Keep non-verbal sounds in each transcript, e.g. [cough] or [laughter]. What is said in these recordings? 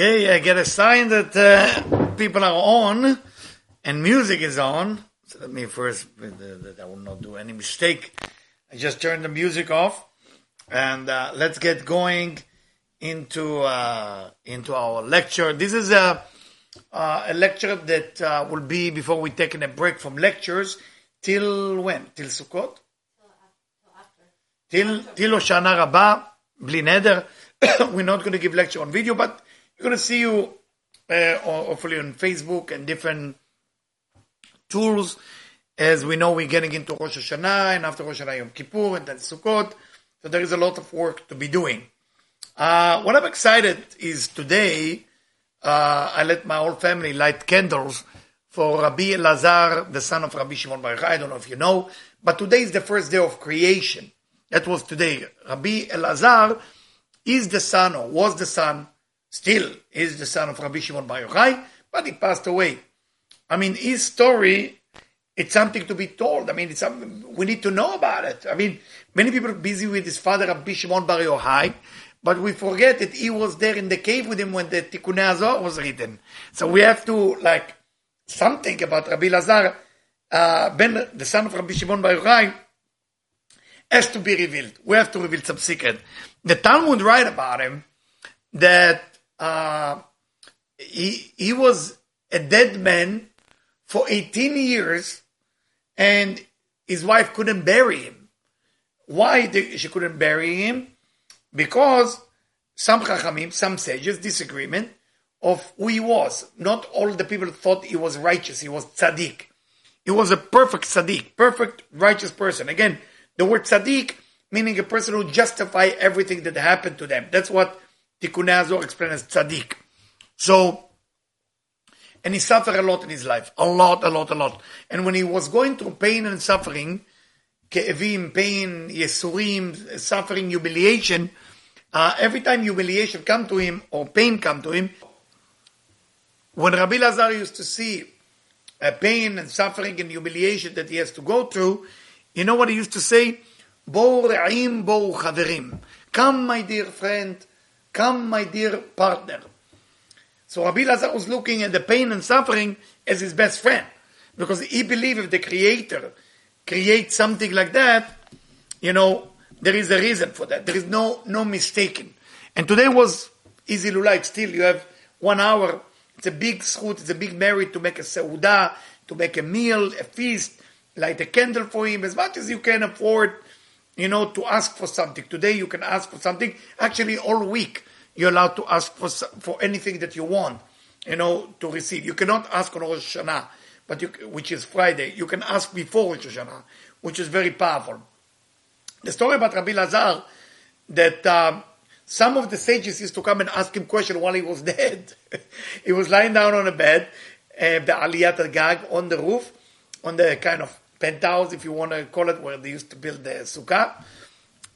Okay, I get a sign that uh, people are on and music is on. So let me first, uh, that I will not do any mistake. I just turned the music off and uh, let's get going into uh, into our lecture. This is a uh, a lecture that uh, will be before we taking a break from lectures till when? Till Sukkot? Till till Hoshana Rabbah, bli neder. [coughs] We're not going to give lecture on video, but we're going to see you uh, hopefully on Facebook and different tools. As we know, we're getting into Rosh Hashanah, and after Rosh Hashanah, Yom Kippur, and then Sukkot. So there is a lot of work to be doing. Uh, what I'm excited is today, uh, I let my whole family light candles for Rabbi Elazar, the son of Rabbi Shimon Bar Yochai. I don't know if you know, but today is the first day of creation. That was today. Rabbi Elazar is the son, or was the son, still is the son of Rabbi Shimon Bar Yochai, but he passed away. I mean, his story, it's something to be told. I mean, it's something, we need to know about it. I mean, many people are busy with his father, Rabbi Shimon Bar Yochai, but we forget that he was there in the cave with him when the Tikkunei HaZohar was written. So we have to, like, something about Rabbi Lazar, uh, Ben, the son of Rabbi Shimon Bar Yochai, has to be revealed. We have to reveal some secret. The Talmud write about him that uh, he he was a dead man for 18 years, and his wife couldn't bury him. Why did, she couldn't bury him? Because some chachamim, some sages, disagreement of who he was. Not all the people thought he was righteous. He was tzaddik. He was a perfect tzaddik, perfect righteous person. Again, the word tzaddik meaning a person who justify everything that happened to them. That's what Tikkunei Zohar explained as tzaddik. So, and he suffered a lot in his life, a lot, a lot, a lot. And when he was going through pain and suffering, keevim pain, yesurim, suffering, humiliation, uh, every time humiliation come to him or pain come to him, when Rabbi Lazar used to see a pain and suffering and humiliation that he has to go through, you know what he used to say? Bo re'im, bo chaverim. Come, my dear friend, Come, my dear partner. So Rabbi Lazar was looking at the pain and suffering as his best friend. Because he believed if the Creator creates something like that, you know, there is a reason for that. There is no, no mistaking. And today was easy like. Still, you have one hour. It's a big zchut, it's a big merit to make a seudah, to make a meal, a feast, light a candle for him, as much as you can afford you know, to ask for something. Today you can ask for something. Actually, all week you're allowed to ask for for anything that you want, you know, to receive. You cannot ask on Rosh Hashanah, but you, which is Friday. You can ask before Rosh Hashanah, which is very powerful. The story about Rabbi Lazar that um, some of the sages used to come and ask him questions while he was [laughs] dead. he was lying down on a bed, uh, the Aliyat Gag on the roof, on the kind of penthouse, if you want to call it, where they used to build the sukkah.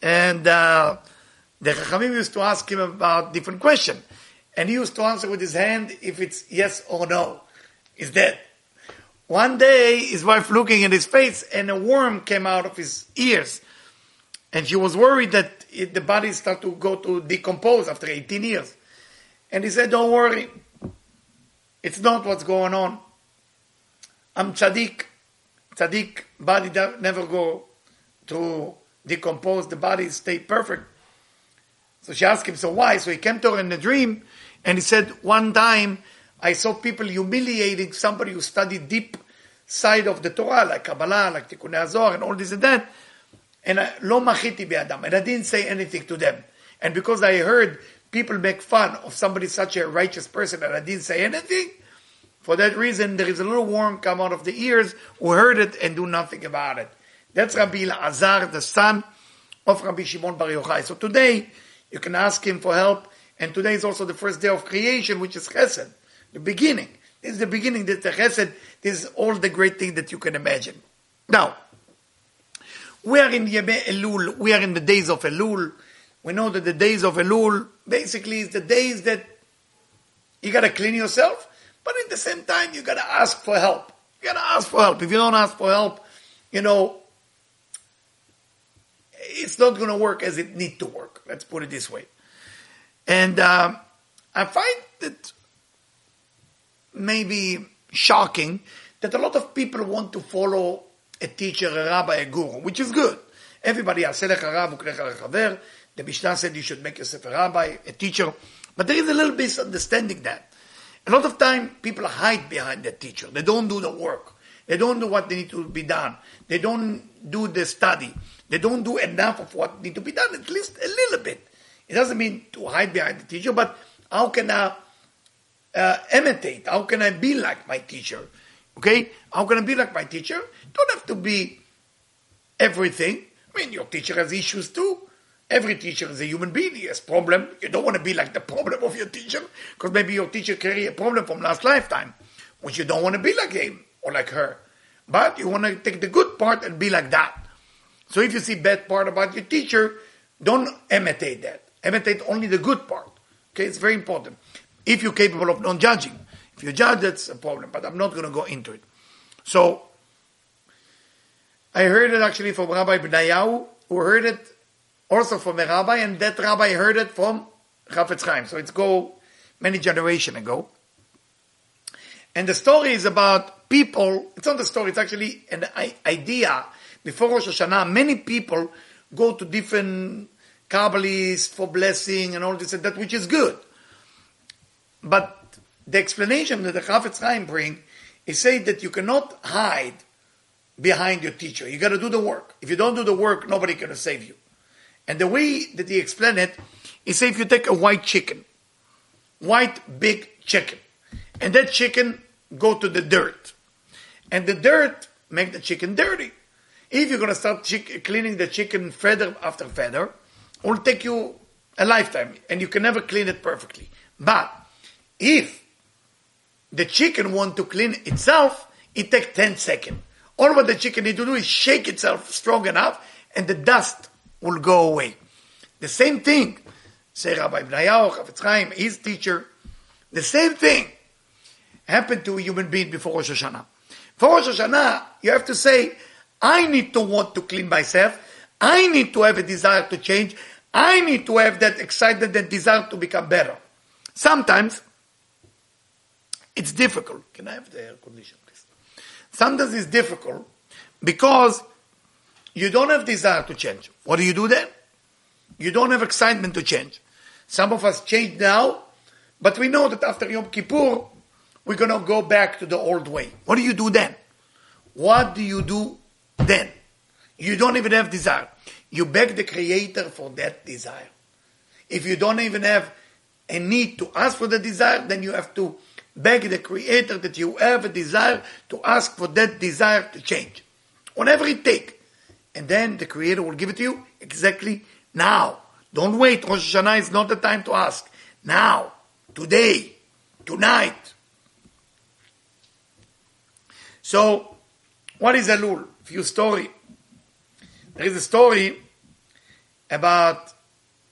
And uh, the Chachamim used to ask him about different questions. And he used to answer with his hand if it's yes or no. He's dead. One day, his wife looking at his face, and a worm came out of his ears. And she was worried that it, the body start to go to decompose after 18 years. And he said, don't worry. It's not what's going on. I'm tzaddik tzaddik body never go to decompose, the body stay perfect. So she asked him, so why? So he came to her in a dream and he said, one time I saw people humiliating somebody who studied deep side of the Torah, like Kabbalah, like Tikkunei HaZohar and all this and that. And I, lo machiti. And I didn't say anything to them. And because I heard people make fun of somebody such a righteous person and I didn't say anything, for that reason, there is a little worm come out of the ears who heard it and do nothing about it. That's Rabbi Azar, the son of Rabbi Shimon Bar Yochai. So today, you can ask him for help. And today is also the first day of creation, which is Chesed, the beginning. This is the beginning. This is the Chesed. This is all the great thing that you can imagine. Now, we are in Yemei Elul. We are in the days of Elul. We know that the days of Elul basically is the days that you got to clean yourself but at the same time, you gotta ask for help. You gotta ask for help. If you don't ask for help, you know, it's not gonna work as it need to work. Let's put it this way. And um, I find bit maybe shocking that a lot of people want to follow a teacher, a rabbi, a guru, which is good. Everybody, יעשה לך רב וקרא לך לחבר. The Mishnah said you should make yourself a rabbi, a teacher. But there is a little misunderstanding that. A lot of time people hide behind the teacher. They don't do the work. They don't do what they need to be done. They don't do the study. They don't do enough of what need to be done, at least a little bit. It doesn't mean to hide behind the teacher, but how can I uh, imitate? How can I be like my teacher? Okay? How can I be like my teacher? Don't have to be everything. I mean, your teacher has issues too. Every teacher is a human being. He has problem. You don't want to be like the problem of your teacher because maybe your teacher carry a problem from last lifetime, which you don't want to be like him or like her. But you want to take the good part and be like that. So if you see bad part about your teacher, don't imitate that. Imitate only the good part. Okay, it's very important. If you're capable of non-judging. If you judge, that's a problem, but I'm not going to go into it. So, I heard it actually from Rabbi Benayahu, who heard it also from a rabbi, and that rabbi heard it from Chafetz Chaim. So it's go many generation ago. And the story is about people, it's not a story, it's actually an idea. Before Rosh Hashanah, many people go to different Kabbalists for blessing and all this and that, which is good. But the explanation that the Chafetz Chaim bring is say that you cannot hide behind your teacher. You got to do the work. If you don't do the work, nobody can save you. And the way that he explained it is say if you take a white chicken, white big chicken, and that chicken go to the dirt, and the dirt make the chicken dirty. If you're to start chick- cleaning the chicken feather after feather, it will take you a lifetime, and you can never clean it perfectly. But if the chicken want to clean itself, it takes 10 seconds. All what the chicken need to do is shake itself strong enough, and the dust will go away. The same thing, say Rabbi Benayahu, Chafetz Chaim, his teacher, the same thing happened to a human being before Rosh Hashanah. For Rosh Hashanah, you have to say, I need to want to clean myself. I need to have a desire to change. I need to have that excitement and desire to become better. Sometimes it's difficult. Can I have the air condition, please? Sometimes it's difficult because you don't have desire to change. What do you do then? You don't have excitement to change. Some of us change now, but we know that after Yom Kippur, we're going to go back to the old way. What do you do then? What do you do then? You don't even have desire. You beg the Creator for that desire. If you don't even have a need to ask for the desire, then you have to beg the Creator that you have a desire to ask for that desire to change. Whatever it takes. And then the Creator will give it to you exactly now. Don't wait. Rosh Hashanah is not the time to ask. Now. Today. Tonight. So, what is Elul? Few story. There is a story about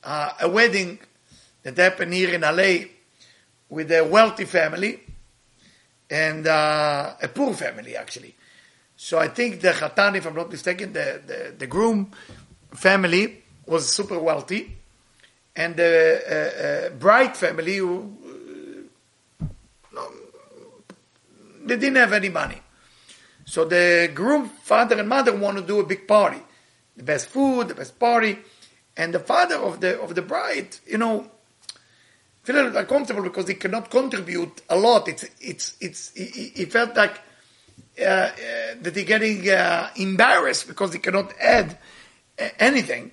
uh, a wedding that happened here in LA with a wealthy family and uh, a poor family actually. So I think the Khatan, if I'm not mistaken, the, the, the groom family was super wealthy, and the uh, uh, bride family, who, uh, they didn't have any money. So the groom father and mother want to do a big party, the best food, the best party, and the father of the of the bride, you know, feel uncomfortable because he cannot contribute a lot. It's it's it's he, he felt like Uh, uh, that he's getting uh, embarrassed because he cannot add uh, anything.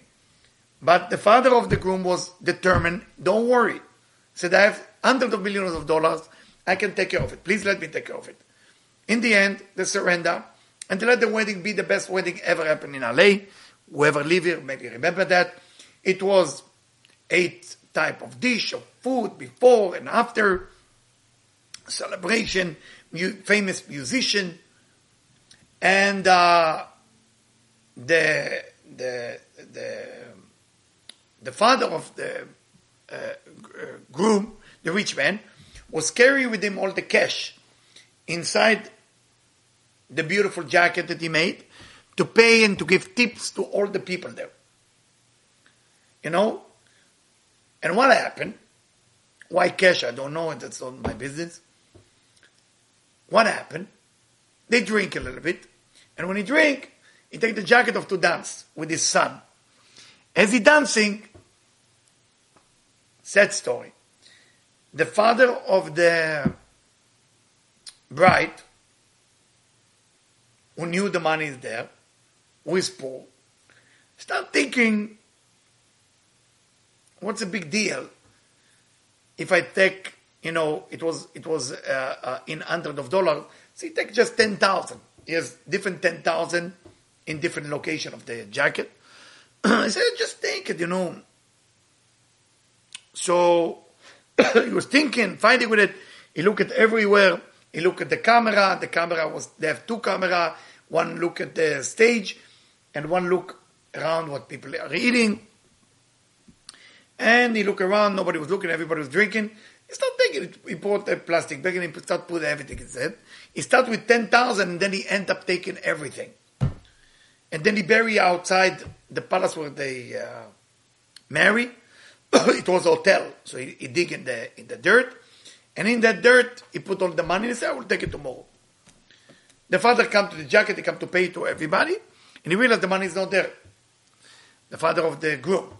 But the father of the groom was determined, don't worry. Said, I have hundreds of millions of dollars. I can take care of it. Please let me take care of it. In the end, they surrender and they let the wedding be the best wedding ever happened in LA. Whoever live here maybe remember that. It was eight type of dish of food before and after celebration, mu- famous musician, and uh, the the the the father of the uh, groom, the rich man, was carrying with him all the cash inside the beautiful jacket that he made to pay and to give tips to all the people there. You know? And what happened? Why cash? I don't know, and that's not my business. What happened? They drink a little bit, and when he drink, he take the jacket off to dance with his son. As he dancing, sad story. The father of the bride, who knew the money is there, who is poor, start thinking, what's a big deal if I take, you know, it was it was uh, uh, in hundred of dollars, so take just ten thousand. He has different ten thousand in different location of the jacket. [clears throat] I said, just take it, you know. So [clears throat] he was thinking, fighting with it. He looked at everywhere. He looked at the camera. The camera was, they have two camera. One look at the stage and one look around what people are eating. And he looked around, nobody was looking, everybody was drinking. He started taking it. He bought a plastic bag and he started putting everything in inside. He started with 10,000 and then he ended up taking everything. And then he buried outside the palace where they uh, marry. [coughs] it was a hotel. So he, he dig in the, in the dirt. And in that dirt, he put all the money and he said, I will take it tomorrow. The father come to the jacket, he come to pay to everybody. And he realized the money is not there. The father of the groom.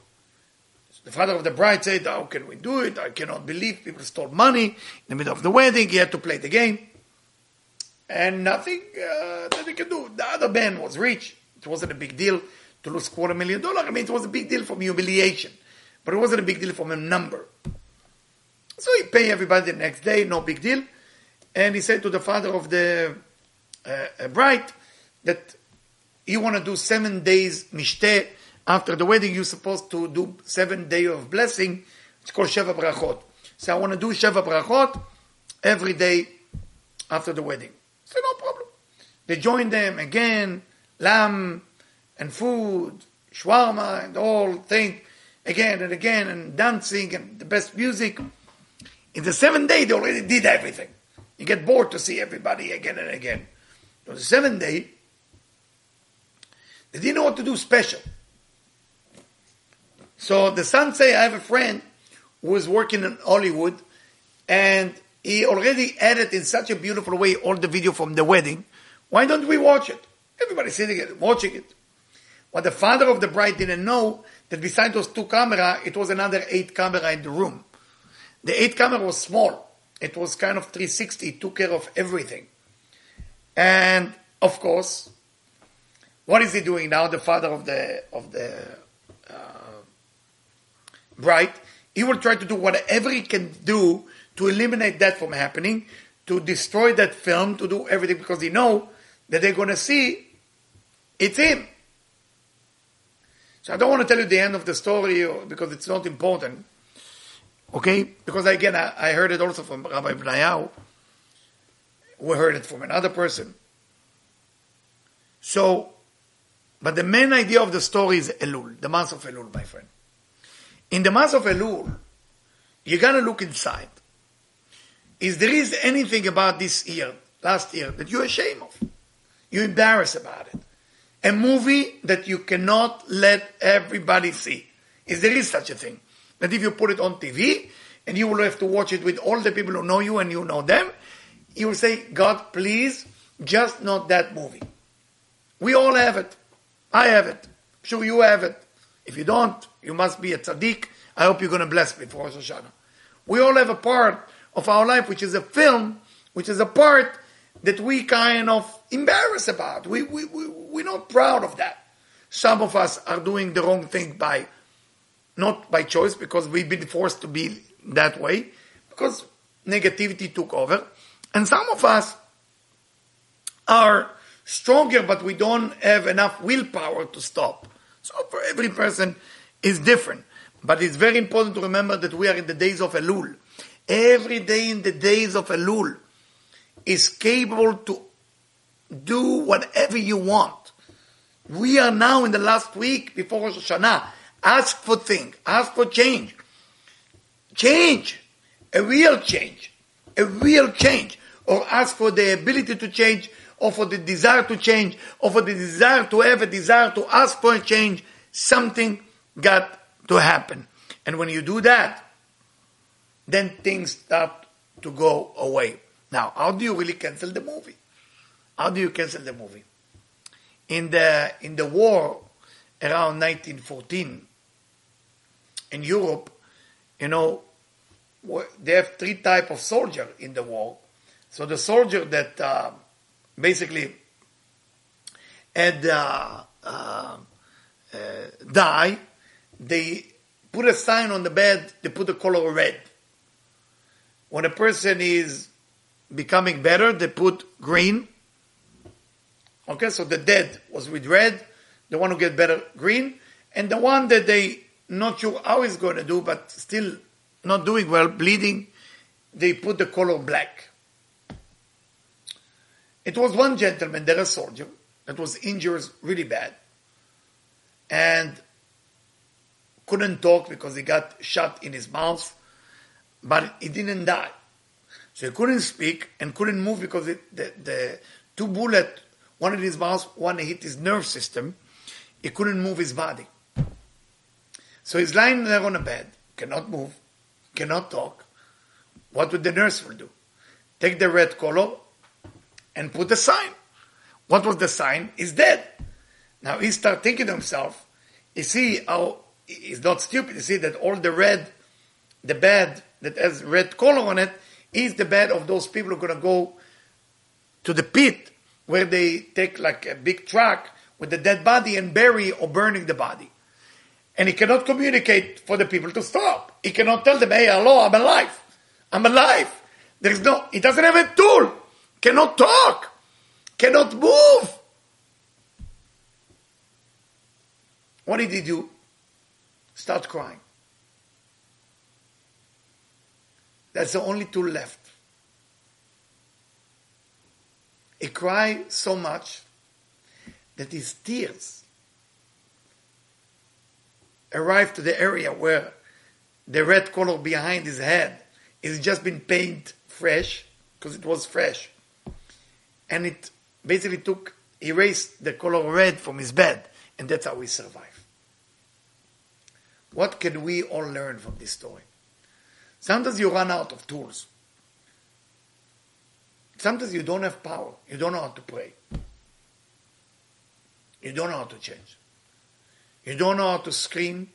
The father of the bride said, how can we do it? I cannot believe people stole money in the middle of the wedding. He had to play the game. And nothing uh, that he can do. The other band was rich. It wasn't a big deal to lose quarter million dollars. I mean, it was a big deal from humiliation, but it wasn't a big deal from a number. So he paid everybody the next day, no big deal. And he said to the father of the uh, bride that you want to do seven days mishteh after the wedding. You're supposed to do seven days of blessing. It's called Sheva Brachot. So I want to do Sheva Brachot every day after the wedding. No problem. They joined them again lamb and food, shawarma and all thing again and again and dancing and the best music. In the seventh day, they already did everything. You get bored to see everybody again and again. On the seventh day, they didn't know what to do special. So the son say, I have a friend who is working in Hollywood and he already edited in such a beautiful way all the video from the wedding. Why don't we watch it? Everybody sitting it, watching it. What the father of the bride didn't know that beside those two camera, it was another eight camera in the room. The eight camera was small. It was kind of 360. It took care of everything. And of course, what is he doing now? The father of the of the uh, bride, he will try to do whatever he can do to eliminate that from happening, to destroy that film, to do everything because they know that they're going to see it's him. So I don't want to tell you the end of the story uh, because it's not important. Okay? Because again, I, I heard it also from Rabbi Bnayahu, We heard it from another person. So, but the main idea of the story is Elul, the month of Elul, my friend. In the month of Elul, you're going to look inside. Is there is anything about this year, last year, that you're ashamed of? You're embarrassed about it? a movie that you cannot let everybody see. Is there is such a thing? That if you put it on TV and you will have to watch it with all the people who know you and you know them, you will say, God, please, just not that movie. We all have it. I have it. I'm sure you have it. If you don't, you must be a tzaddik. I hope you're going to bless me for Rosh Hashanah. We all have a part of our life, which is a film, which is a part that we kind of embarrassed about. We, we, we, we're not proud of that. Some of us are doing the wrong thing by, not by choice, because we've been forced to be that way, because negativity took over. And some of us are stronger, but we don't have enough willpower to stop. So for every person is different. But it's very important to remember that we are in the days of Elul. Every day in the days of Elul is capable to do whatever you want. We are now in the last week before Rosh Hashanah. Ask for things. Ask for change. Change. A real change. A real change. Or ask for the ability to change, or for the desire to change, or for the desire to have a desire to ask for a change. Something got to happen. And when you do that, then things start to go away. Now, how do you really cancel the movie? How do you cancel the movie? In the in the war around 1914 in Europe, you know, they have three type of soldier in the war. So the soldier that uh, basically had uh, uh, uh, die, they put a sign on the bed. They put the color red. When a person is becoming better, they put green. Okay, so the dead was with red, the one who get better green, and the one that they not sure how he's going to do, but still not doing well, bleeding, they put the color black. It was one gentleman, there a soldier, that was injured really bad, and couldn't talk because he got shot in his mouth, but he didn't die. So he couldn't speak and couldn't move because it, the, the two bullet, one in his mouth, one hit his nerve system. He couldn't move his body. So he's lying there on a bed, cannot move, cannot talk. What would the nurse will do? Take the red color and put a sign. What was the sign? He's dead. Now he start thinking to himself, you see how he's not stupid. You see that all the red, the bed that has red color on it, is the bed of those people who are going to go to the pit where they take like a big truck with the dead body and bury or burning the body. And he cannot communicate for the people to stop. He cannot tell them, hey, hello, I'm alive. I'm alive. There's no, he doesn't have a tool. Cannot talk. Cannot move. What did he do? Start crying. That's the only tool left. He cried so much that his tears arrived to the area where the red color behind his head is just been painted fresh because it was fresh. And it basically took erased the color red from his bed and that's how he survived what can we all learn from this story sometimes you run out of tools sometimes you don't have power you don't know how to pray you don't know how to change you don't know how to scream,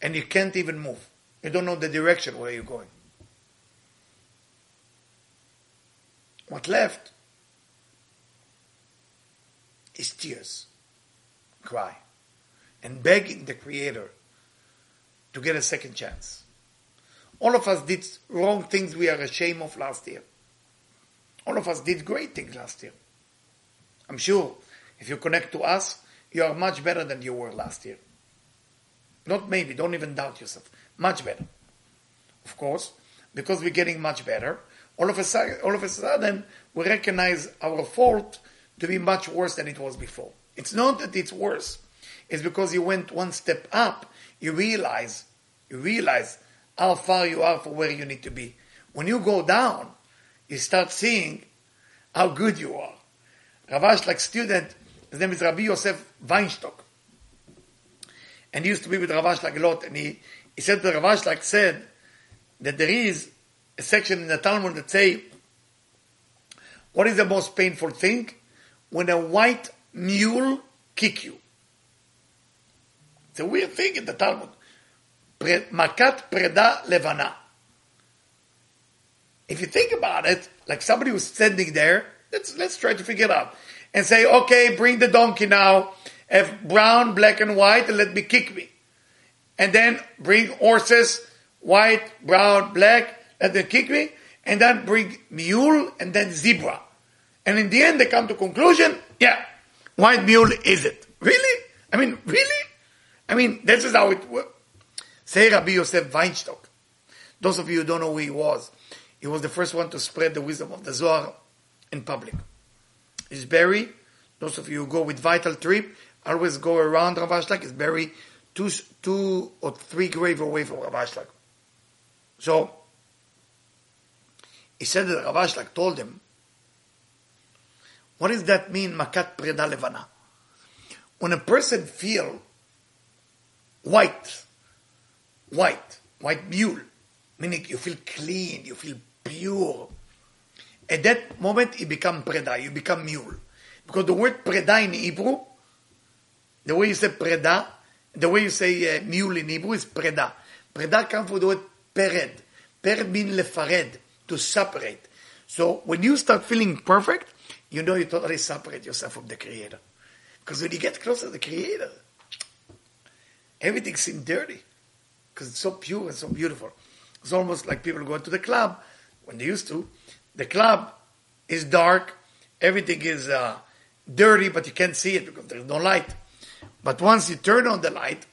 and you can't even move. You don't know the direction where you're going. What left is tears, cry, and begging the Creator to get a second chance. All of us did wrong things we are ashamed of last year. All of us did great things last year. I'm sure if you connect to us, you are much better than you were last year. Not maybe, don't even doubt yourself. Much better. Of course, because we're getting much better, all of a sudden, all of a sudden we recognize our fault to be much worse than it was before. It's not that it's worse. It's because you went one step up, you realize, you realize how far you are from where you need to be. When you go down, you start seeing how good you are. Ravash, like student, his name is Rabbi Yosef Weinstock. And he used to be with Rav Ashlag a lot, and he, he said that Rav Ashlag said that there is a section in the Talmud that say, what is the most painful thing? When a white mule kick you. It's a weird thing in the Talmud. Makat preda levana. If you think about it, like somebody was standing there, let's, let's try to figure it out and say, okay, bring the donkey now, have brown, black, and white, and let me kick me. And then bring horses, white, brown, black, let them kick me, and then bring mule and then zebra. And in the end, they come to conclusion, yeah, white mule is it. Really? I mean, really? I mean, this is how it works. Say Rabbi Yosef Weinstock. Those of you who don't know who he was, he was the first one to spread the wisdom of the Zohar in public is buried. Those of you who go with Vital Trip always go around Rav Ashlag. Is buried two, two or three grave away from Rav Ashlag. So he said that Rav Ashlag told him, "What does that mean, makat preda levana?" When a person feel white, white, white mule, Meaning you feel clean, you feel pure. At that moment, you become preda, you become mule. Because the word preda in Hebrew, the way you say preda, the way you say uh, mule in Hebrew is preda. Preda comes from the word pered. Pered means lefared, to separate. So when you start feeling perfect, you know you totally separate yourself from the Creator. Because when you get closer to the Creator, everything seems dirty. Because it's so pure and so beautiful. It's almost like people go to the club when they used to. The club is dark, everything is uh, dirty, but you can't see it because there's no light. But once you turn on the light,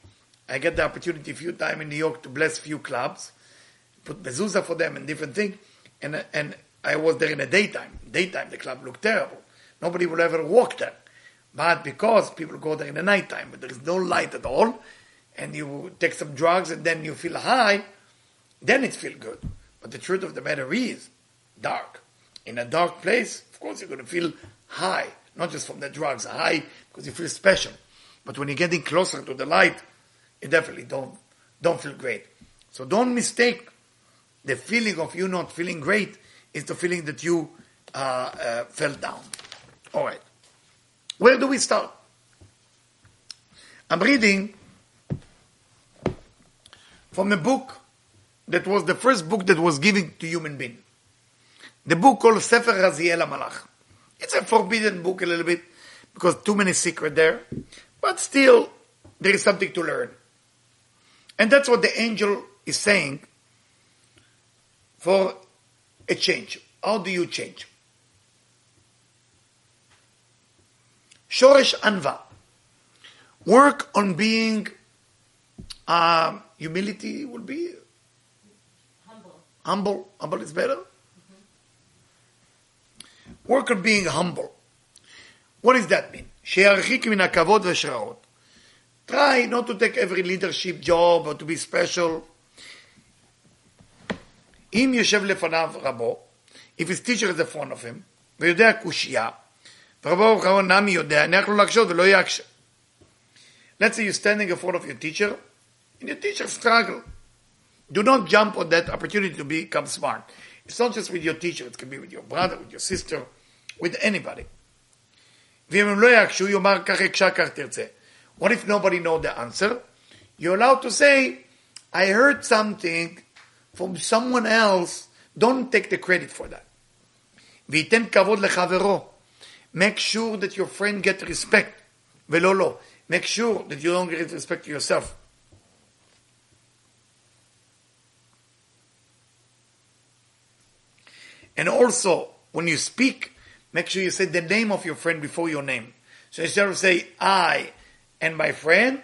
I get the opportunity a few times in New York to bless few clubs, put mezuzah for them and different things. And, and I was there in the daytime. Daytime, the club looked terrible. Nobody would ever walk there. But because people go there in the nighttime, but there is no light at all, and you take some drugs and then you feel high, then it feels good. But the truth of the matter is dark. In a dark place, of course, you're going to feel high, not just from the drugs, high because you feel special. But when you're getting closer to the light, you definitely don't don't feel great. So don't mistake the feeling of you not feeling great is the feeling that you uh, uh, fell down. All right. Where do we start? I'm reading from a book that was the first book that was given to human being. The book called Sefer Raziel Malach. It's a forbidden book a little bit because too many secrets there, but still there is something to learn. And that's what the angel is saying for a change. How do you change? Shoresh Anva. Work on being, uh, humility will be Humble. humble. Humble is better. Work on being humble. What does that mean? שירחיק מן הכבוד והשראות. Try not to take every leadership job or to be special. אם יושב לפניו רבו, if his teacher is in front of him, ויודע קושייה, ורבו אחרון נמי יודע, הניח לו להקשות ולא יקשה. Let's say you're standing in front of your teacher, and your teacher struggle. Do not jump on that opportunity to become smart. It's not just with your teacher, it can be with your brother, with your sister, with anybody. ואם הם לא יקשו, יאמר כך הקשה, כך תרצה. What if nobody know the answer? You're allowed to say, I heard something from someone else, don't take the credit for that. וייתן כבוד לחברו. Make sure that your friend get respect, ולא לא. Make sure that you don't get respect to yourself. And also, when you speak, make sure you say the name of your friend before your name. So instead of say I and my friend,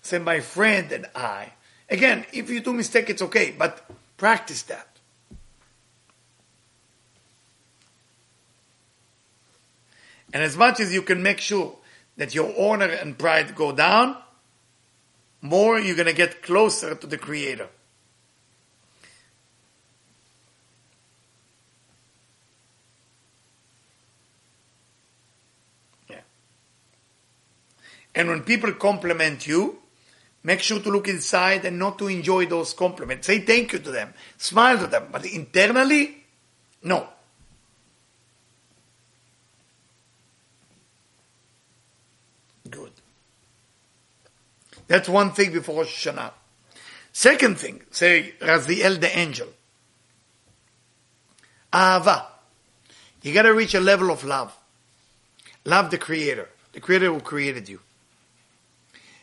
say my friend and I. Again, if you do mistake, it's okay, but practice that. And as much as you can make sure that your honor and pride go down, more you're going to get closer to the Creator. And when people compliment you, make sure to look inside and not to enjoy those compliments. Say thank you to them, smile to them, but internally, no. Good. That's one thing before Rosh Hashanah. Second thing, say Raziel the angel. Ahava. You gotta reach a level of love. Love the Creator. The Creator who created you.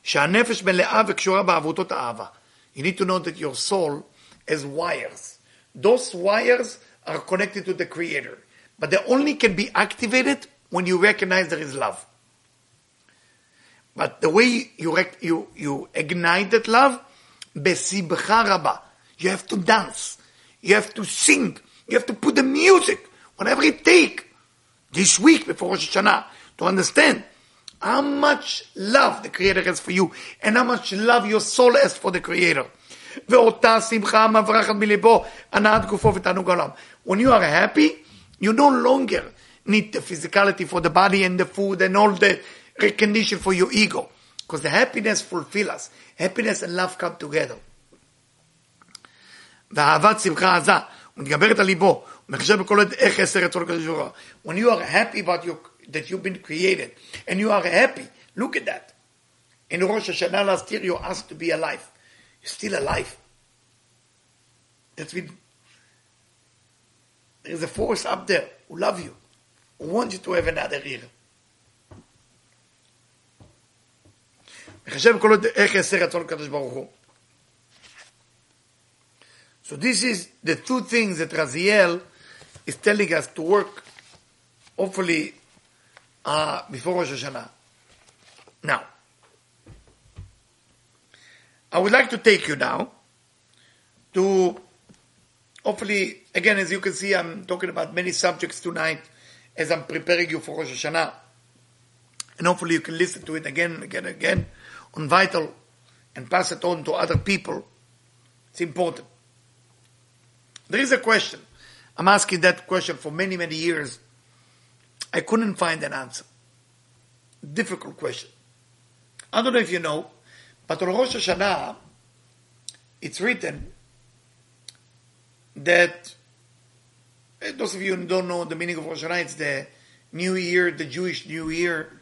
שהנפש מלאה וקשורה בעבותות האהבה. You need to know that your soul has wires. Those wires are connected to the Creator. But they only can be activated when you recognize there is love. But the way you, rec- you, you ignite that love, בשמחה רבה. You have to dance. You have to sing. You have to put the music, whatever it take, this week before Rosh Hashanah, to understand how much love the Creator has for you, and how much love your soul has for the Creator. ואותה שמחה המברחת מליבו, הנעת גופו ותענוג העולם. When you are happy, you no longer need the physicality for the body and the food and all the recognition for your ego. Because the happiness fulfill us. Happiness and love come together. ואהבת שמחה עזה, ומתגברת על ליבו, ומחשב בכל עת איך יעשה רצון הקדוש ברוך הוא. When you are happy about your, that you've been created and you are happy. Look at that. In Rosh Hashanah last year, you asked to be alive. You're still alive. That's with there's a force up there who love you, who want you to have another year. So this is the two things that Raziel is telling us to work, hopefully uh, before Rosh Hashanah. Now, I would like to take you now to, hopefully, again, as you can see, I'm talking about many subjects tonight as I'm preparing you for Rosh Hashanah. And hopefully you can listen to it again and again and again on Vital and pass it on to other people. It's important. There is a question. I'm asking that question for many, many years. I couldn't find an answer. Difficult question. I don't know if you know, but on Rosh Hashanah, it's written that eh, those of you who don't know the meaning of Rosh Hashanah, it's the New Year, the Jewish New Year,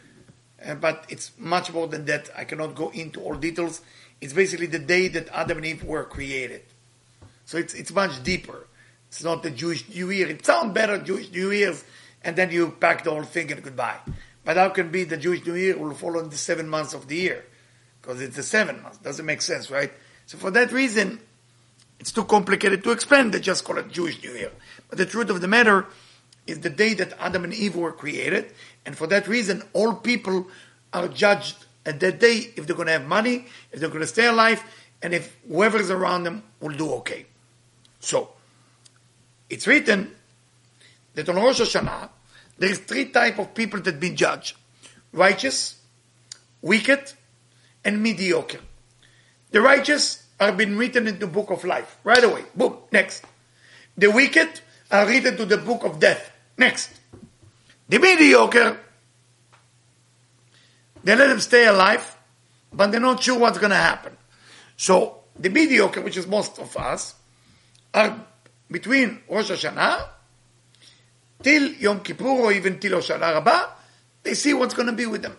uh, but it's much more than that. I cannot go into all details. It's basically the day that Adam and Eve were created. So it's it's much deeper. It's not the Jewish New Year. It sounds better, Jewish New Year's, and then you pack the whole thing and goodbye. But how can be the Jewish New Year will fall on the seven months of the year? Because it's the seven months. Doesn't make sense, right? So for that reason, it's too complicated to explain. They just call it Jewish New Year. But the truth of the matter is the day that Adam and Eve were created, and for that reason, all people are judged at that day if they're going to have money, if they're going to stay alive, and if whoever is around them will do okay. So, it's written that on Rosh Hashanah, there is three type of people that been judged. Righteous, wicked, and mediocre. The righteous are been written into book of life. Right away. Boom. Next. The wicked are written to the book of death. Next. The mediocre, they let them stay alive, but they're not sure what's going to happen. So the mediocre, which is most of us, are between Rosh Hashanah till Yom Kippur or even till Hoshana Rabbah, they see what's going to be with them.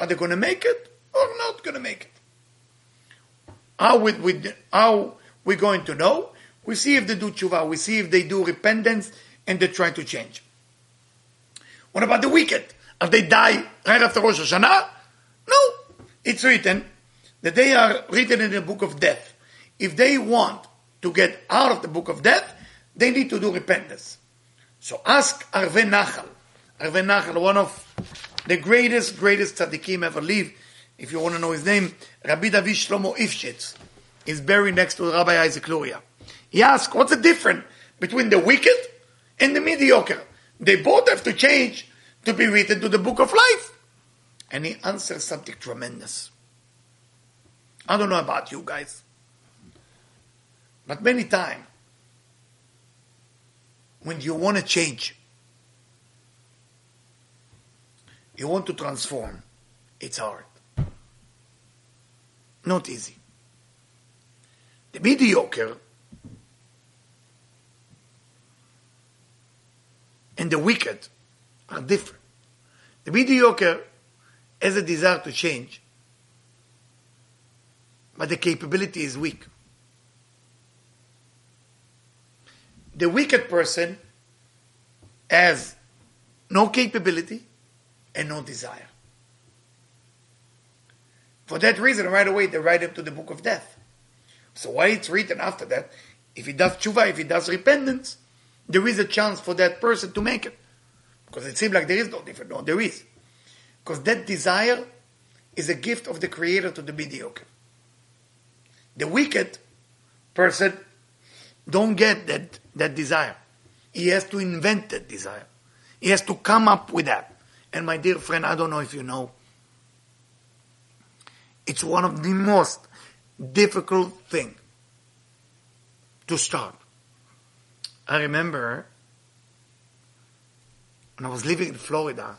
Are they going to make it or not going to make it? How we, we, how we going to know? We see if they do tshuva, we see if they do repentance, and they try to change. What about the wicked? Are they die right after Rosh Hashanah? No. It's written that they are written in the book of death. If they want to get out of the book of death, they need to do repentance. So ask Arvei Nachal. Arvei Nachal, one of the greatest, greatest tzaddikim ever lived. If you want to know his name, Rabbi David Shlomo Eibeschutz is buried next to Rabbi Isaac Luria. He asked, what's the difference between the wicked and the mediocre? They both have to change to be written to the book of life. And he answered something tremendous. I don't know about you guys, but many times when you want to change, you want to transform, it's hard. Not easy. The mediocre and the wicked are different. The mediocre has a desire to change, but the capability is weak. The wicked person has no capability and no desire. For that reason, right away, they write him to the book of death. So why it's written after that, if he does tshuva, if he does repentance, there is a chance for that person to make it. Because it seems like there is no difference. No, there is. Because that desire is a gift of the Creator to the mediocre. The wicked person don't get that, that desire. He has to invent that desire. He has to come up with that. And my dear friend, I don't know if you know, it's one of the most difficult thing to start. I remember when I was living in Florida,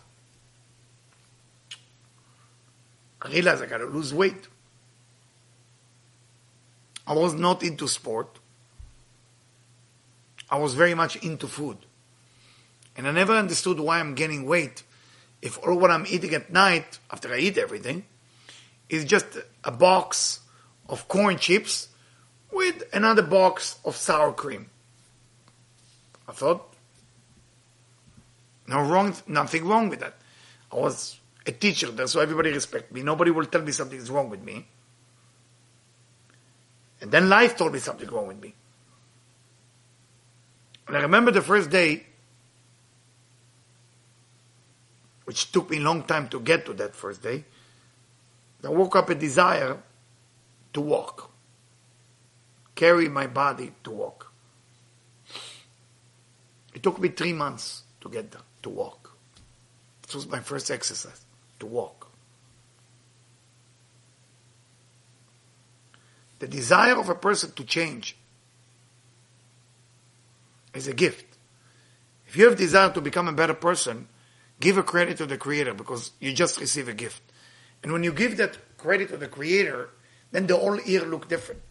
I realized I got to lose weight. I was not into sport. I was very much into food. And I never understood why I'm gaining weight if all what I'm eating at night, after I eat everything, is just a box of corn chips with another box of sour cream. I thought, no wrong, nothing wrong with that. I was a teacher there, so everybody respect me. Nobody will tell me something is wrong with me. And then life told me something wrong with me. And I remember the first day, which took me a long time to get to that first day, I woke up a desire to walk, carry my body to walk. It took me three months to get there, to walk. This was my first exercise, to walk. The desire of a person to change is a gift. If you have desire to become a better person, give a credit to the creator because you just receive a gift. And when you give that credit to the creator, then the whole year look different.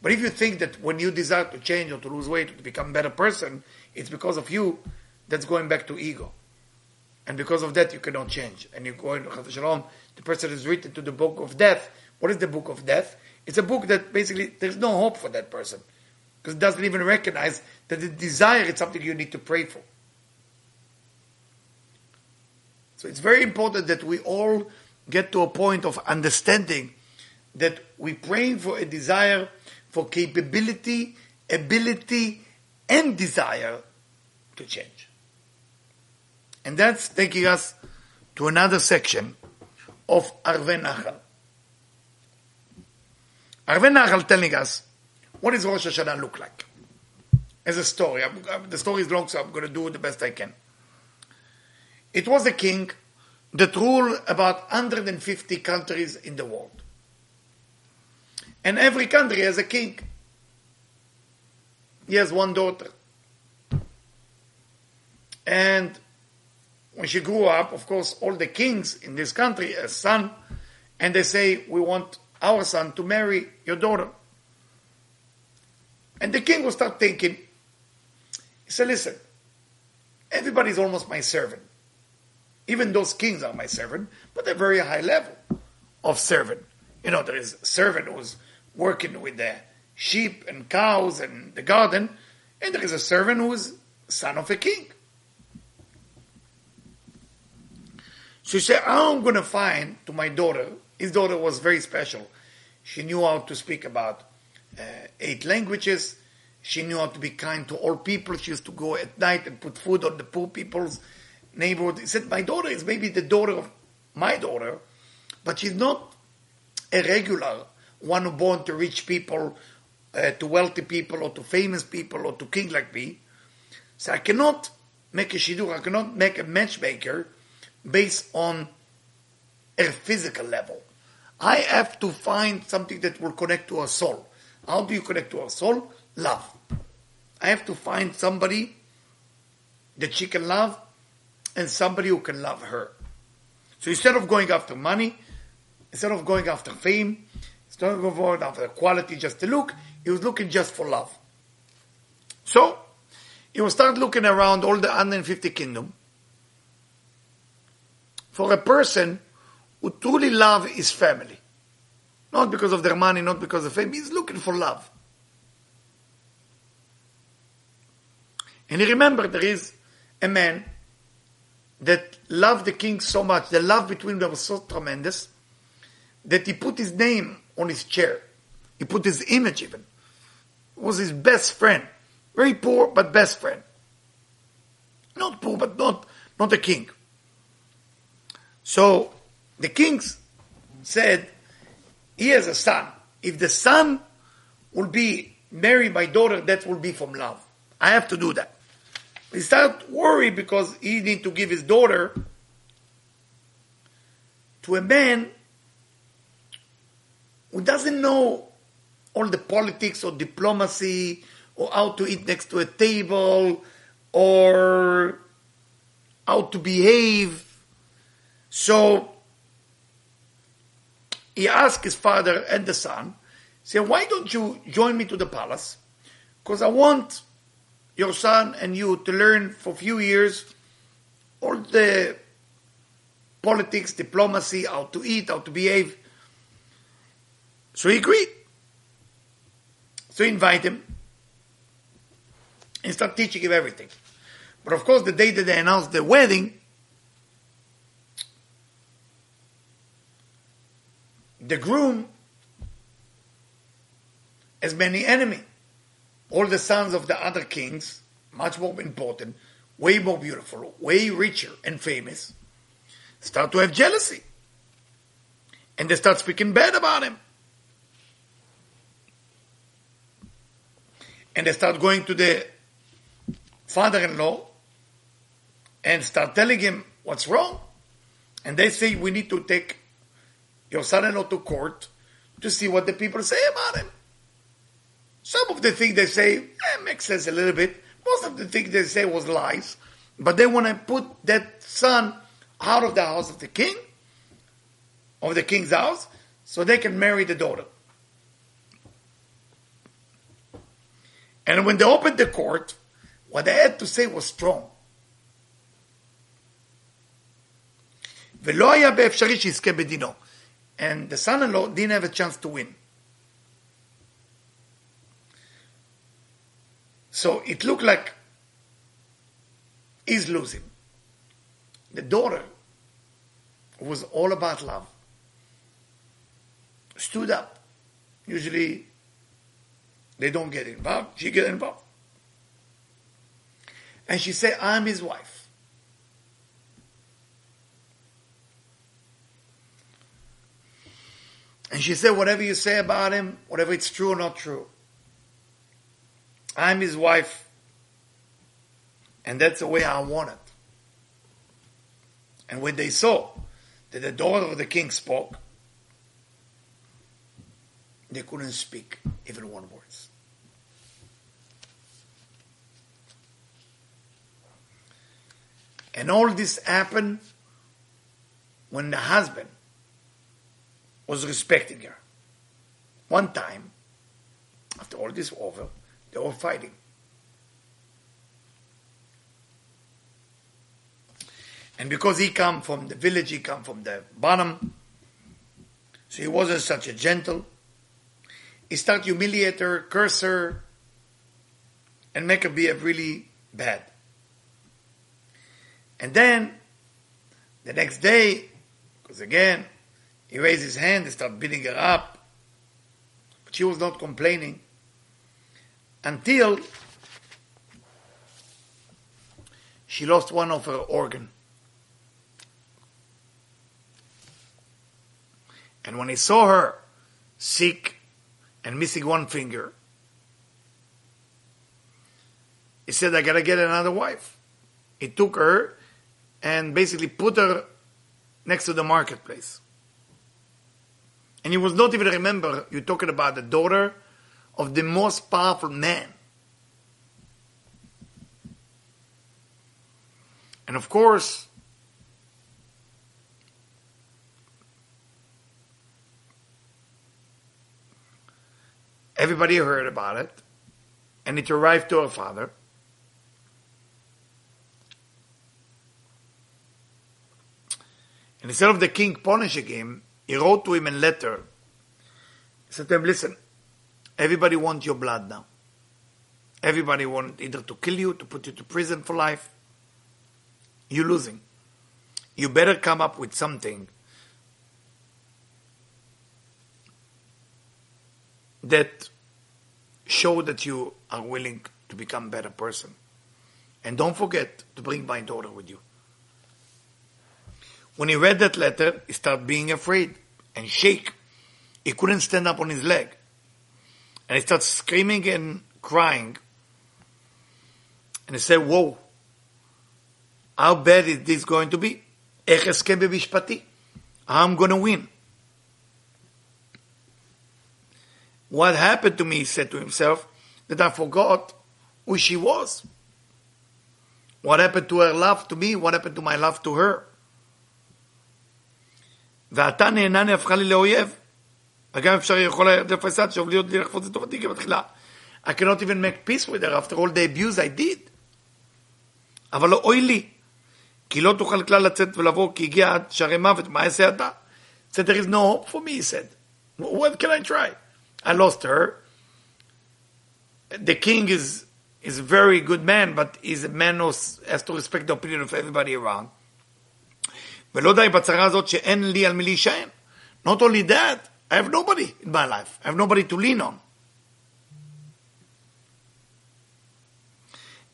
But if you think that when you desire to change or to lose weight or to become a better person, it's because of you, that's going back to ego. And because of that, you cannot change. And you go into Shalom, the person is written to the book of death. What is the book of death? It's a book that basically, there's no hope for that person. Because it doesn't even recognize that the desire is something you need to pray for. So it's very important that we all get to a point of understanding that we're praying for a desire for capability, ability, and desire to change. And that's taking us to another section of Arvei Nachal. Arvei Nachal telling us what does Rosh Hashanah look like? As a story. I'm, I'm, the story is long, so I'm going to do the best I can. It was a king that ruled about 150 countries in the world. And every country has a king. He has one daughter. And when she grew up, of course, all the kings in this country a son, and they say, we want our son to marry your daughter. And the king will start thinking, he said, listen, everybody's almost my servant. Even those kings are my servant, but they're very high level of servant. You know, there is a servant who's working with the sheep and cows and the garden, and there is a servant who is son of a king. So he said, I'm going to find to my daughter, his daughter was very special. She knew how to speak about eight languages. She knew how to be kind to all people. She used to go at night and put food on the poor people's neighborhood. He said, My daughter is maybe the daughter of my daughter, but she's not a regular one who born to rich people, uh, to wealthy people, or to famous people, or to king like me. So I cannot make a shidduch, I cannot make a matchmaker based on a physical level. I have to find something that will connect to our soul. How do you connect to our soul? Love. I have to find somebody that she can love and somebody who can love her. So instead of going after money, instead of going after fame, instead of going after quality just to look, he was looking just for love. So he will start looking around all the 150 kingdom for a person who truly love his family. Not because of their money, not because of fame. He's looking for love. And he remembered there is a man that loved the king so much, the love between them was so tremendous, that he put his name on his chair. He put his image even. It was his best friend. Very poor, but best friend. Not poor, but not, not a king. So the kings said, he has a son. If the son will be marry my daughter, that will be from love. I have to do that. He started worried because he need to give his daughter to a man who doesn't know all the politics or diplomacy or how to eat next to a table or how to behave. So he asked his father and the son, say, why don't you join me to the palace? Because I want your son and you to learn for a few years all the politics, diplomacy, how to eat, how to behave. So he agreed. So he invite him and start teaching him everything. But of course, the day that they announced the wedding, the groom has many enemy. All the sons of the other kings, much more important, way more beautiful, way richer and famous, start to have jealousy. And they start speaking bad about him. And they start going to the father-in-law and start telling him what's wrong. And they say, we need to take your son-in-law to court to see what the people say about him. Some of the things they say eh, makes sense a little bit. Most of the things they say was lies. But they want to put that son out of the house of the king, of the king's house, so they can marry the daughter. And when they opened the court, what they had to say was strong. ולא היה באפשרי שיזכה בדינו. And the son-in-law didn't have a chance to win. So it looked like he's losing. The daughter, who was all about love, stood up. Usually they don't get involved. She get involved. And she said, I'm his wife. And she said, whatever you say about him, whatever it's true or not true, I'm his wife. And that's the way I want it. And when they saw that the daughter of the king spoke, they couldn't speak even one word. And all this happened when the husband was respecting her. One time, after all this was over, they were fighting. And because he come from the village, he come from the bottom, so he wasn't such a gentle. He start humiliate her, curse her, and make her behave really bad. And then, the next day, because again, he raised his hand and started beating her up. But she was not complaining until she lost one of her organ. And when he saw her sick and missing one finger, he said, I gotta get another wife. He took her and basically put her next to the marketplace. And you was not even remember you're talking about the daughter of the most powerful man. And of course, everybody heard about it, and it arrived to her father. And instead of the king punishing him, he wrote to him a letter. He said to him, listen, everybody wants your blood now. Everybody wants either to kill you, to put you to prison for life. You're losing. You better come up with something that show that you are willing to become a better person. And don't forget to bring my daughter with you. When he read that letter, he started being afraid and shake. He couldn't stand up on his leg. And he started screaming and crying. And he said, whoa, how bad is this going to be? I'm going to win. What happened to me, he said to himself, that I forgot who she was. What happened to her love to me? What happened to my love to her? ועתה נהנני הפכה לי לאויב. וגם אפשר יכול היה לפסד שוב להיות לי לחפוץ לטובתי כבתחילה. I cannot even make peace with her after all the abuse I did. אבל אוי לי, כי לא תוכל כלל לצאת ולבוא, כי הגיע עד שערי מוות, מה אעשה אתה? said, there is no hope for me, he said. What can I try? I lost her. The king is, is a very good man, but he's a man who has to respect the opinion of everybody around. ולא די בצרה הזאת שאין לי על מי להישען. Not only that, I have nobody in my life. I have nobody to lean on.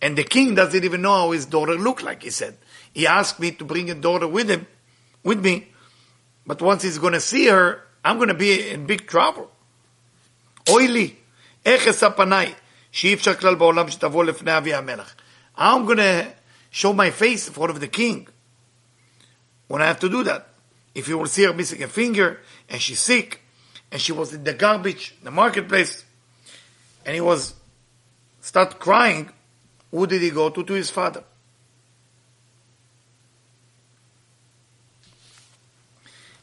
And the king doesn't even know how his daughter looked like, he said. He asked me to bring a daughter with him, with me, but once he's going to see her, I'm going to be in big trouble. אוי לי, איך אשא פניי, שאי אפשר כלל בעולם שתבוא לפני אבי המלך. I'm going to show my face in front of the king when I have to do that. If you will see her missing a finger, and she's sick, and she was in the garbage, the marketplace, and he was start crying, who did he go to? To his father.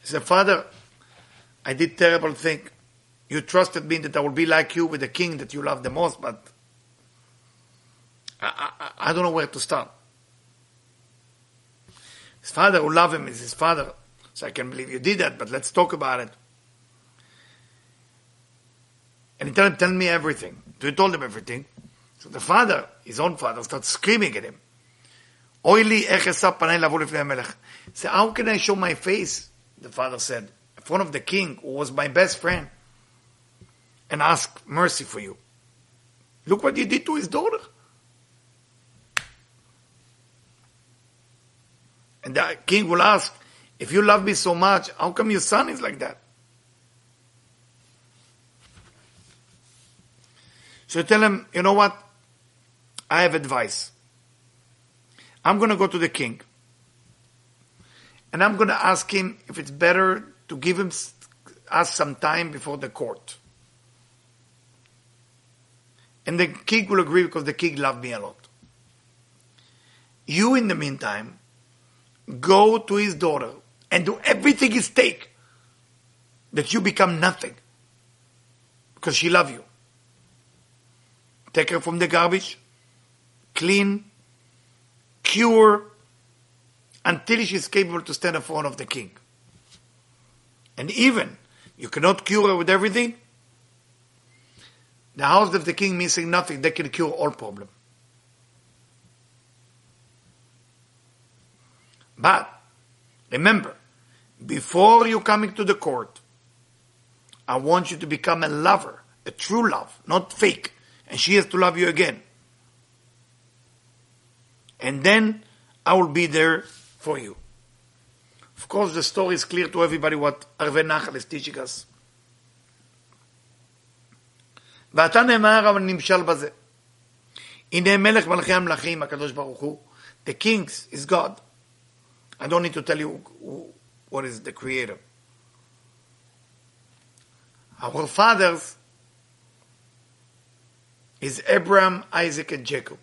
He said, Father, I did terrible thing. You trusted me that I will be like you with the king that you love the most, but I, I, I don't know where to start. His father who loved him is his father. So I can't believe you did that, but let's talk about it. And he told him, Tell me everything. So he told him everything. So the father, his own father, starts screaming at him. Say, how can I show my face? The father said, in front of the king, who was my best friend, and ask mercy for you. Look what you did to his daughter. And the king will ask, if you love me so much, how come your son is like that? So you tell him, you know what? I have advice. I'm going to go to the king. And I'm going to ask him if it's better to give him us some time before the court. And the king will agree because the king loved me a lot. You, in the meantime, go to his daughter and do everything it takes that you become nothing because she love you. Take her from the garbage, clean, cure, until she is capable to stand in front of the king. And even you cannot cure her with everything, the house of the king missing nothing, they can cure all problem. But remember, before you coming to the court, I want you to become a lover, a true love, not fake. And she has to love you again. And then I will be there for you. Of course, the story is clear to everybody what Arvei Nachal is teaching us. נאמר בזה. הנה מלך מלכי המלכים, הקדוש ברוך הוא, the kings is God. I don't need to tell you what is the creator. Our fathers is Abraham, Isaac, and Jacob.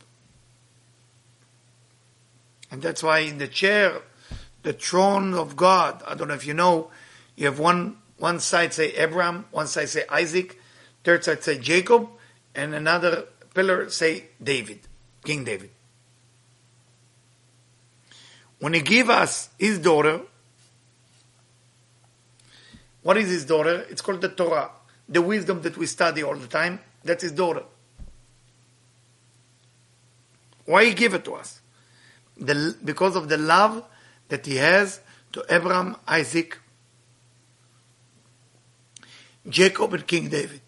And that's why in the chair, the throne of God, I don't know if you know, you have one, one side say Abraham, one side say Isaac, third side say Jacob, and another pillar say David, King David. When he gave us his daughter, what is his daughter? It's called the Torah. The wisdom that we study all the time, that's his daughter. Why he gave it to us? The, because of the love that he has to Abraham, Isaac, Jacob and King David.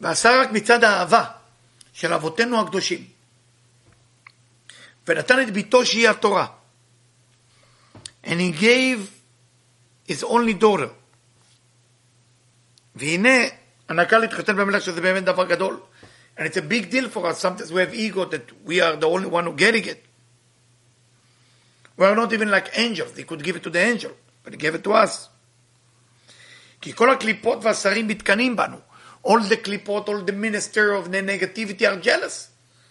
ועשה רק מצד האהבה של אבותינו הקדושים. ונתן את ביתו שהיא התורה. And he gave his only daughter. והנה, הנקה להתחתן במלך שזה באמת דבר גדול. And it's a big deal for us. Sometimes we have ego that we are the only one who getting it. We are not even like angels. He could give it to the angel, but he gave it to us. כי כל הקליפות והשרים מתקנאים בנו. All the klipot, all the minister of the negativity are jealous.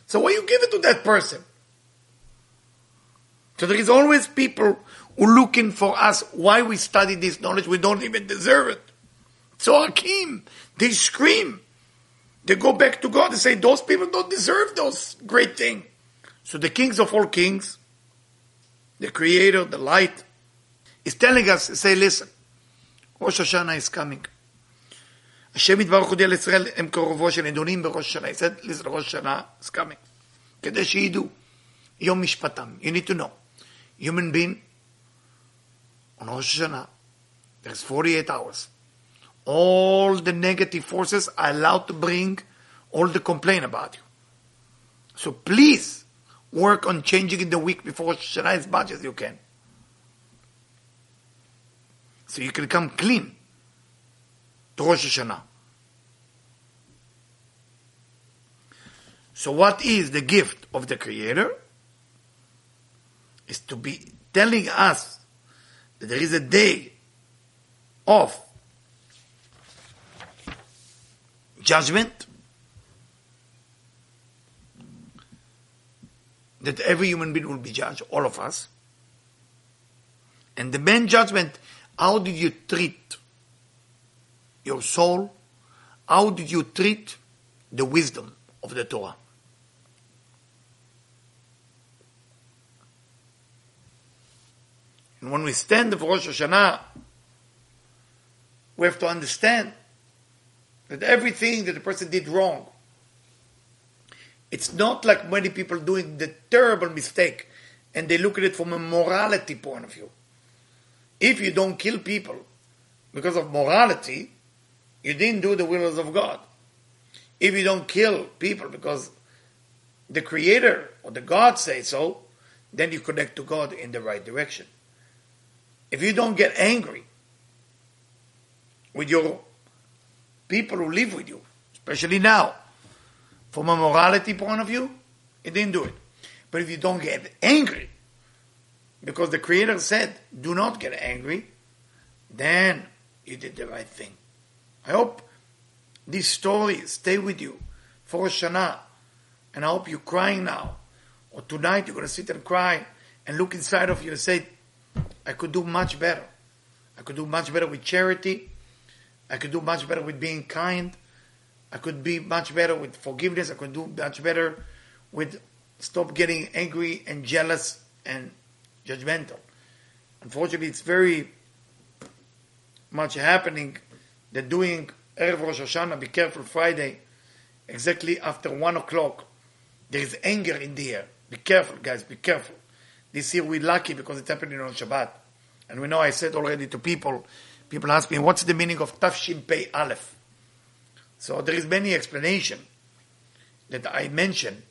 So why you give it to that person? So there is always people who looking for us why we study this knowledge. We don't even deserve it. So Hakim, they scream. They go back to God and say, those people don't deserve those great things. So the kings of all kings, the creator, the light, is telling us, say, listen, Rosh Hashanah is coming. השם יתברך הודיע לישראל, הם קרובו של נדונים בראש השנה. He said, listen, ראש השנה is coming. כדי שידעו, יום משפטם. You need to know. Human being, on Rosh Hashanah, there's 48 hours. All the negative forces are allowed to bring all the complaint about you. So please, work on changing in the week before Hashanah as much as you can. So you can come clean to Rosh Hashanah. So what is the gift of the Creator? Is to be telling us that there is a day of judgment that every human being will be judged, all of us. And the main judgment, how did you treat your soul? How did you treat the wisdom of the Torah? And when we stand for Rosh Hashanah, we have to understand that everything that the person did wrong, it's not like many people doing the terrible mistake and they look at it from a morality point of view. If you don't kill people because of morality, you didn't do the wills of God. If you don't kill people because the Creator or the God say so, then you connect to God in the right direction. If you don't get angry with your people who live with you, especially now, from a morality point of view, you didn't do it. But if you don't get angry, because the Creator said, do not get angry, then you did the right thing. I hope this story stay with you for Shana, and I hope you're crying now, or tonight you're going to sit and cry and look inside of you and say, I could do much better. I could do much better with charity. I could do much better with being kind. I could be much better with forgiveness. I could do much better with stop getting angry and jealous and judgmental. Unfortunately, it's very much happening that doing Erev Rosh Hashanah, be careful Friday, exactly after one o'clock, there is anger in the air. Be careful, guys, be careful. This year we're lucky because it's happening on Shabbat. And we know I said already to people, people ask me, what's the meaning of Taf Shin Pei Aleph? So there is many explanation that I mentioned,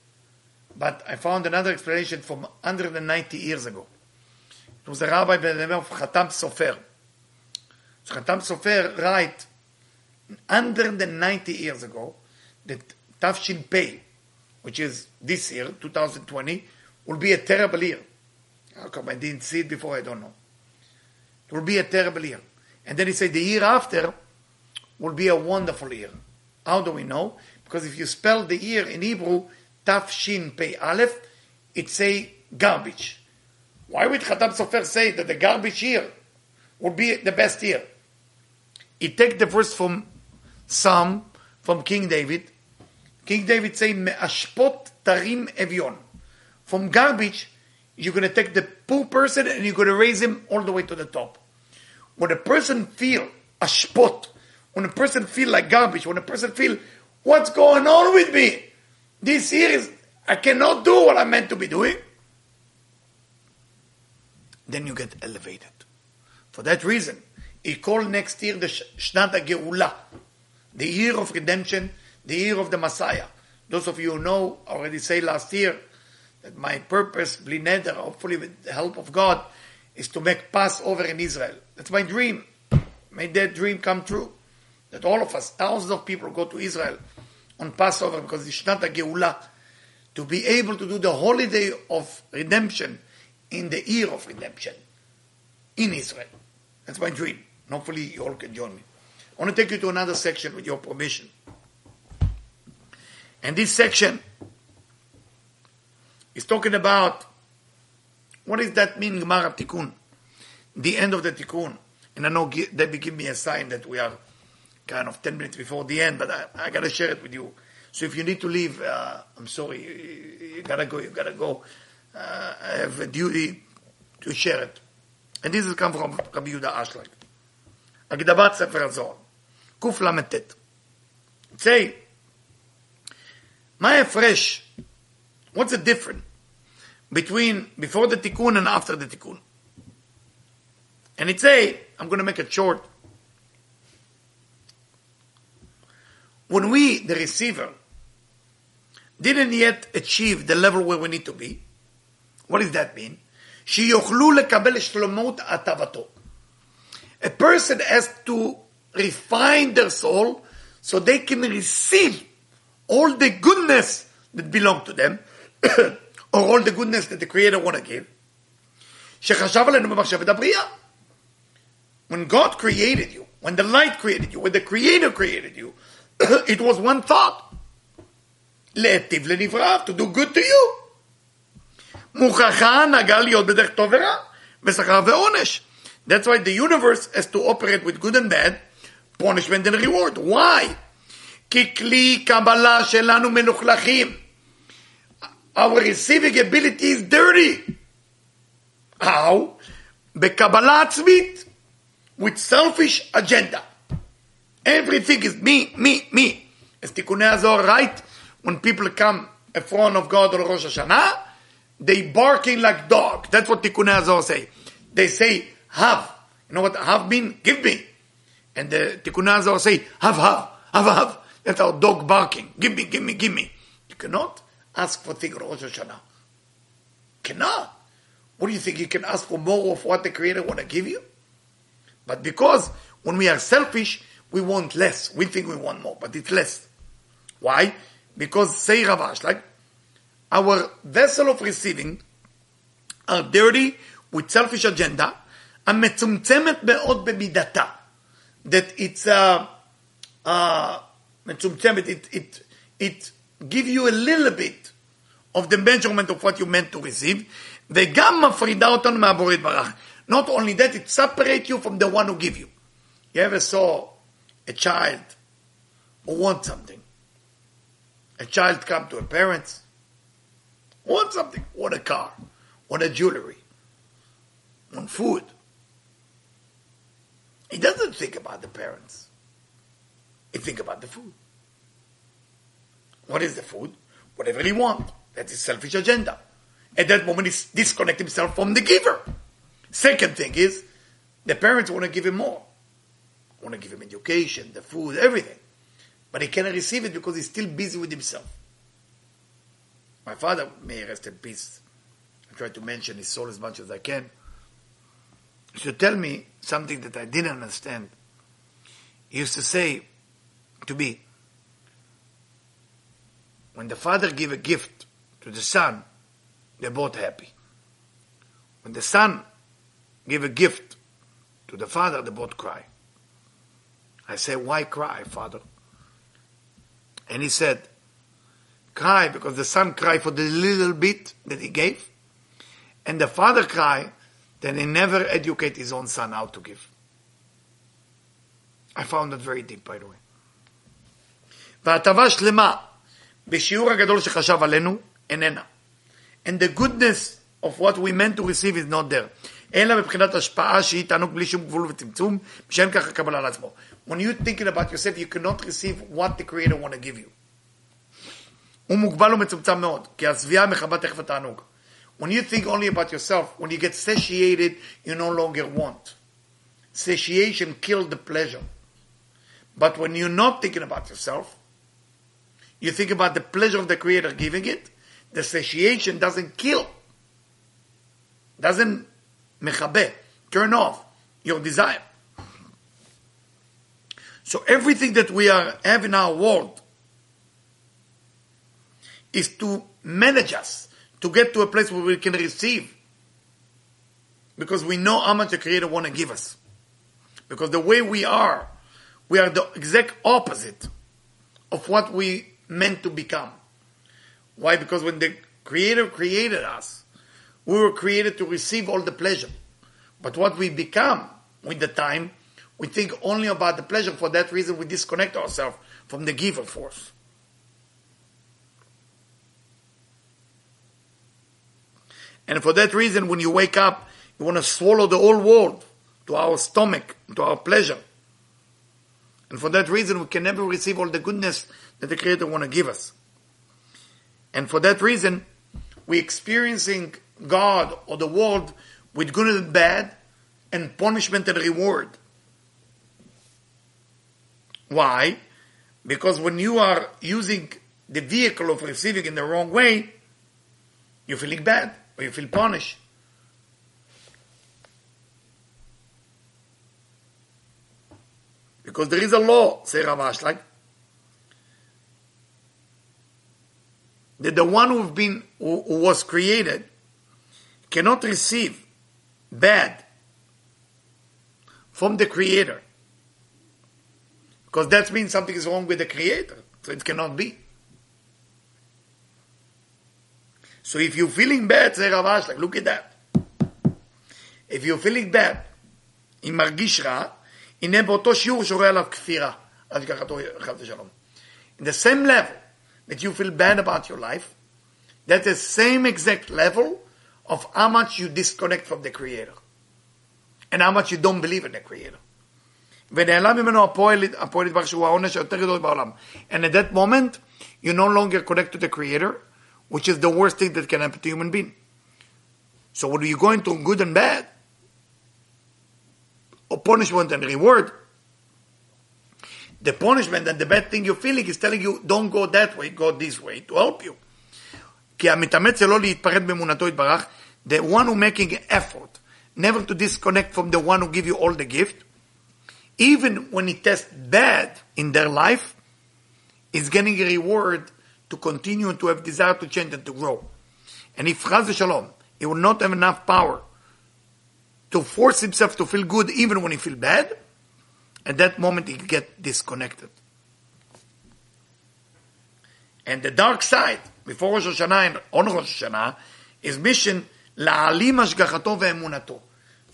but I found another explanation from 190 years ago. It was a rabbi by the name of Khatam Sofer. So Khatam Sofer write 190 years ago that Tafshin Pei, which is this year, 2020, will be a terrible year. How come I didn't see it before? I don't know. It will be a terrible year. And then he said the year after will be a wonderful year. How do we know? Because if you spell the year in Hebrew, Taf Shin Pei Aleph, it say garbage. Why would Khatam Sofer say that the garbage year would be the best year? He take the verse from Psalm, from King David. King David say, Me'ashpot tarim evion. From garbage, you're going to take the poor person and you're going to raise him all the way to the top. When a person feel a spot, when a person feel like garbage, when a person feel what's going on with me, this year is I cannot do what I'm meant to be doing. Then you get elevated. For that reason, he called next year the Shnata Geula, the year of redemption, the year of the Messiah. Those of you who know already say last year that my purpose, bli neder, hopefully with the help of God, is to make Passover in Israel. That's my dream. May that dream come true. That all of us, thousands of people go to Israel on Passover because it's not a Geulah. To be able to do the holiday of redemption in the year of redemption in Israel. That's my dream. Hopefully you all can join me. I want to take you to another section with your permission. And this section He's talking about what does that mean, Gmar Tikkun? The end of the Tikkun. And I know Debbie give me a sign that we are kind of 10 minutes before the end, but I, I got to share it with you. So if you need to leave, uh, I'm sorry, you, you, gotta go, you gotta go. Uh, I have a duty to share it. And this has come from Rabbi Yehuda Ashlag. הקדמת ספר kuf lametet. say, my ההפרש? What's the difference between before the tikkun and after the tikkun? And it say, I'm going to make it short. When we, the receiver, didn't yet achieve the level where we need to be, what does that mean? שיוכלו לקבל שלמות הטבתו. A person has to refine their soul so they can receive all the goodness that belong to them, [coughs] or all the goodness that the Creator want to give. שחשב עלינו במחשבת הבריאה. When God created you, when the light created you, when the Creator created you, [clears throat] it was one thought. להיטיב לנבראיו, to do good to you. מוכרחה ההנהגה להיות בדרך טוב ורע, ושכר ועונש. That's why the universe has to operate with good and bad, punishment and reward. Why? כי כלי קבלה שלנו מלוכלכים. Our receiving ability is dirty. How? Bekabalah atzmit. With selfish agenda. Everything is me, me, me. As Tikkunei Zohar right? When people come in front of God or Rosh Hashanah, they barking like dog. That's what Tikkunei Zohar say. They say, have. You know what have mean? Give me. And the Tikkunei Zohar say, have, have, have, have. That's our dog barking. Give me, give me, give me. You cannot ask for things Rosh Hashanah. Cannot. What do you think? You can ask for more of what the Creator want to give you? But because when we are selfish, we want less. We think we want more, but it's less. Why? Because say Ravash, like our vessel of receiving are dirty with selfish agenda, המצומצמת מאוד במידתה. That it's uh, uh, מצומצמת, it, it, it give you a little bit of the measurement of what you meant to receive, וגם מפרידה אותנו מהבורא יתברך. Not only that, it separates you from the one who give you. You ever saw a child who wants something? A child come to a parents, want something, want a car, want a jewelry, want food. He doesn't think about the parents. He think about the food. What is the food? Whatever he want. That's his selfish agenda. At that moment, he disconnect himself from the giver. Second thing is, the parents want to give him more. Want to give him education, the food, everything. But he cannot receive it because he's still busy with himself. My father, may rest in peace, I try to mention his soul as much as I can. To tell me something that I didn't understand. He used to say to me, when the father give a gift to the son, they're both happy. When the son give a gift to the father, they both cry. I say, why cry, father? And he said, cry because the son cried for the little bit that he gave, and the father cried that he never educate his own son how to give. I found that very deep, by the way. וההטבה שלמה בשיעור הגדול שחשב עלינו איננה. And the goodness of what we meant to receive is not there. אלא מבחינת השפעה שהיא תענוג בלי שום גבול וצמצום, שאין ככה קבלה לעצמו. When you're thinking about yourself, you cannot receive what the Creator want to give you. הוא מוגבל ומצומצם מאוד, כי השביעה מכבה תכף התענוג. When you think only about yourself, when you get satiated, you no longer want. Satiation killed the pleasure. But when you're not thinking about yourself, you think about the pleasure of the Creator giving it, the satiation doesn't kill, doesn't mechabe, turn off your desire. So everything that we are have in our world is to manage us to get to a place where we can receive. Because we know how much the Creator want to give us. Because the way we are, we are the exact opposite of what we meant to become. Why? Because when the Creator created us, we were created to receive all the pleasure. But what we become with the time, we think only about the pleasure. For that reason, we disconnect ourselves from the giver force. And for that reason, when you wake up, you want to swallow the whole world to our stomach, to our pleasure. And for that reason, we can never receive all the goodness that the Creator want to give us. And for that reason, we experiencing God or the world with good and bad and punishment and reward. Why? Because when you are using the vehicle of receiving in the wrong way, you're feeling bad or you feel punished. Because there is a law, say Rav Ashlag, that the one who've been who, was created cannot receive bad from the creator. Because that means something is wrong with the creator. So it cannot be. So if you're feeling bad say Rav Ashlag look at that. If you're feeling bad אם מרגיש רע הנה באותו שיעור שורה עליו כפירה ככה ושלום in the same level that you feel bad about your life, that's the same exact level of how much you disconnect from the Creator. And how much you don't believe in the Creator. ונעלם ממנו הפועל, הפועל יתברך שהוא העונש היותר גדול בעולם. And at that moment, you no longer connect to the Creator, which is the worst thing that can happen to a human being. So when you go into good and bad, or punishment and reward, the punishment and the bad thing you're feeling is telling you, don't go that way, go this way, to help you. כי המתאמץ שלא להתפרד באמונתו יתברך, the one who making effort, never to disconnect from the one who give you all the gift, even when it tests bad in their life, is getting a reward to continue to have desire to change and to grow. And if Chaz Shalom, he will not have enough power to force himself to feel good even when he feel bad, at that moment he get disconnected. And the dark side, before Rosh Hashanah and on Rosh Hashanah, is mission להעלים השגחתו ואמונתו.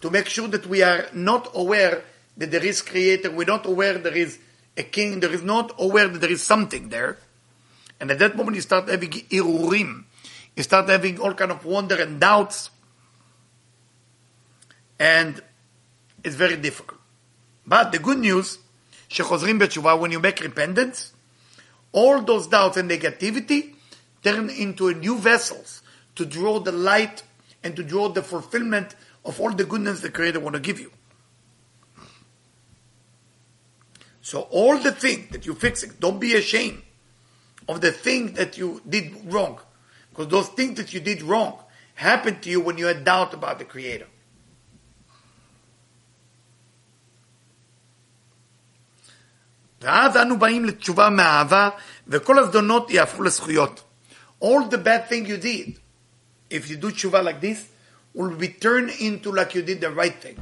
To make sure that we are not aware that there is creator, we're not aware there is a king, there is not aware that there is something there. And at that moment you start having irurim. You start having all kind of wonder and doubts. And it's very difficult. But the good news, שחוזרים בתשובה, when you make repentance, all those doubts and negativity turn into new vessels to draw the light and to draw the fulfillment of all the goodness the Creator want to give you. So all the things that you're fixing, don't be ashamed of the thing that you did wrong. Because those things that you did wrong happened to you when you had doubt about the Creator. ואז אנו באים לתשובה מאהבה, וכל הזדונות יהפכו לזכויות. All the bad thing you did, if you do tshuva like this, will be turned into like you did the right thing.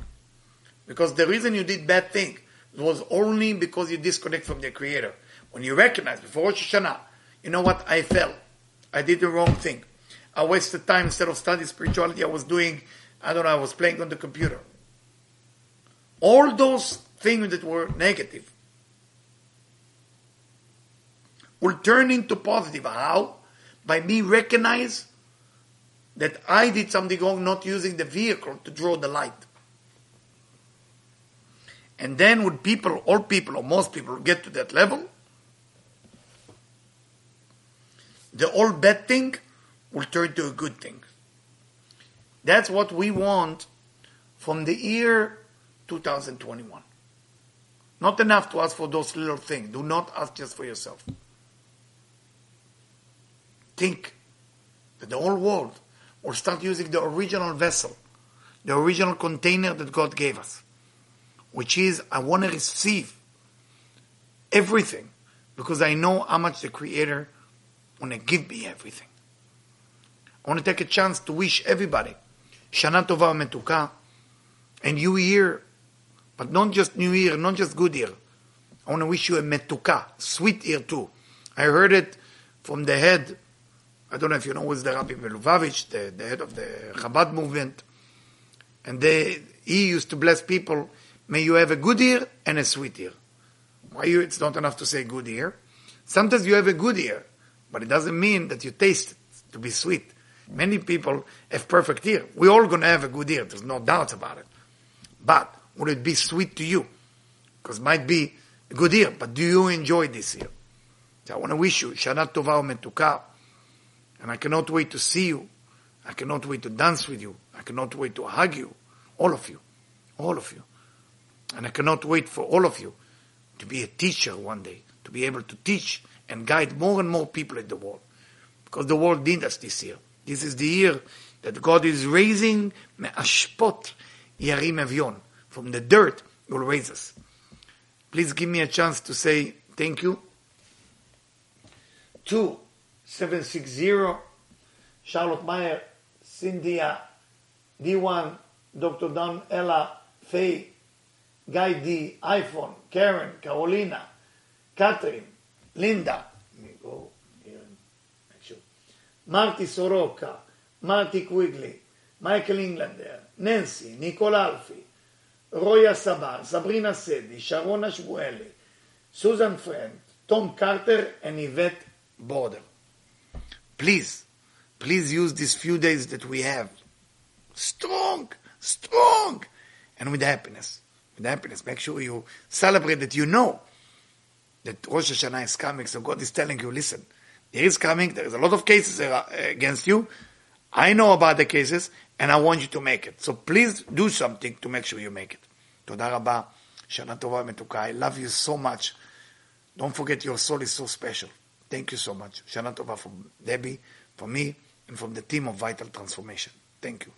Because the reason you did bad thing was only because you disconnect from the Creator. When you recognize before Rosh Hashanah, you know what, I fell. I did the wrong thing. I wasted time instead of studying spirituality, I was doing, I don't know, I was playing on the computer. All those things that were negative will turn into positive. How? By me recognize that I did something wrong not using the vehicle to draw the light. And then when people, all people or most people get to that level, the all bad thing will turn to a good thing. That's what we want from the year 2021. Not enough to ask for those little things. Do not ask just for yourself. Think that the whole world will start using the original vessel, the original container that God gave us, which is I want to receive everything because I know how much the Creator want to give me everything. I want to take a chance to wish everybody Shana Tova Metuka and New Year, but not just New Year, not just good year. I want to wish you a Metuka, sweet year too. I heard it from the head I don't know if you know who's the Rabbi Meluvavitch, the, the head of the Chabad movement. And they, he used to bless people, may you have a good ear and a sweet ear. Why you, it's not enough to say good ear. Sometimes you have a good ear, but it doesn't mean that you taste it to be sweet. Many people have perfect ear. We're all going to have a good ear. There's no doubt about it. But would it be sweet to you? Because it might be a good ear, but do you enjoy this ear? So I want to wish you Shana Tova Umetuka. And I cannot wait to see you. I cannot wait to dance with you. I cannot wait to hug you. All of you. All of you. And I cannot wait for all of you to be a teacher one day, to be able to teach and guide more and more people in the world. Because the world needs us this year. This is the year that God is raising me'ashpot yarim evion. From the dirt, He will raise us. Please give me a chance to say thank you. 2760 Charlotte Meyer, Cynthia, D1, Dr. Don Ella, Faye, Guy D, iPhone, Karen, Carolina, Catherine, Linda. Marty Soroka, Marty Quigley, Michael Englander, Nancy, Nicole Alfie, Roya Sabar, Sabrina Sedi, Sharona Shmueli, Susan Friend, Tom Carter, and Yvette Border. Please, please use these few days that we have. Strong, strong, and with happiness. With happiness. Make sure you celebrate that you know that Rosh Hashanah is coming, so God is telling you, listen, there is coming, there is a lot of cases against you. I know about the cases, and I want you to make it. So please do something to make sure you make it. תודה רבה, שנה טובה ומתוקה. I love you so much. Don't forget your soul is so special. Thank you so much. Shana Tova from Debbie, from me, and from the team of Vital Transformation. Thank you.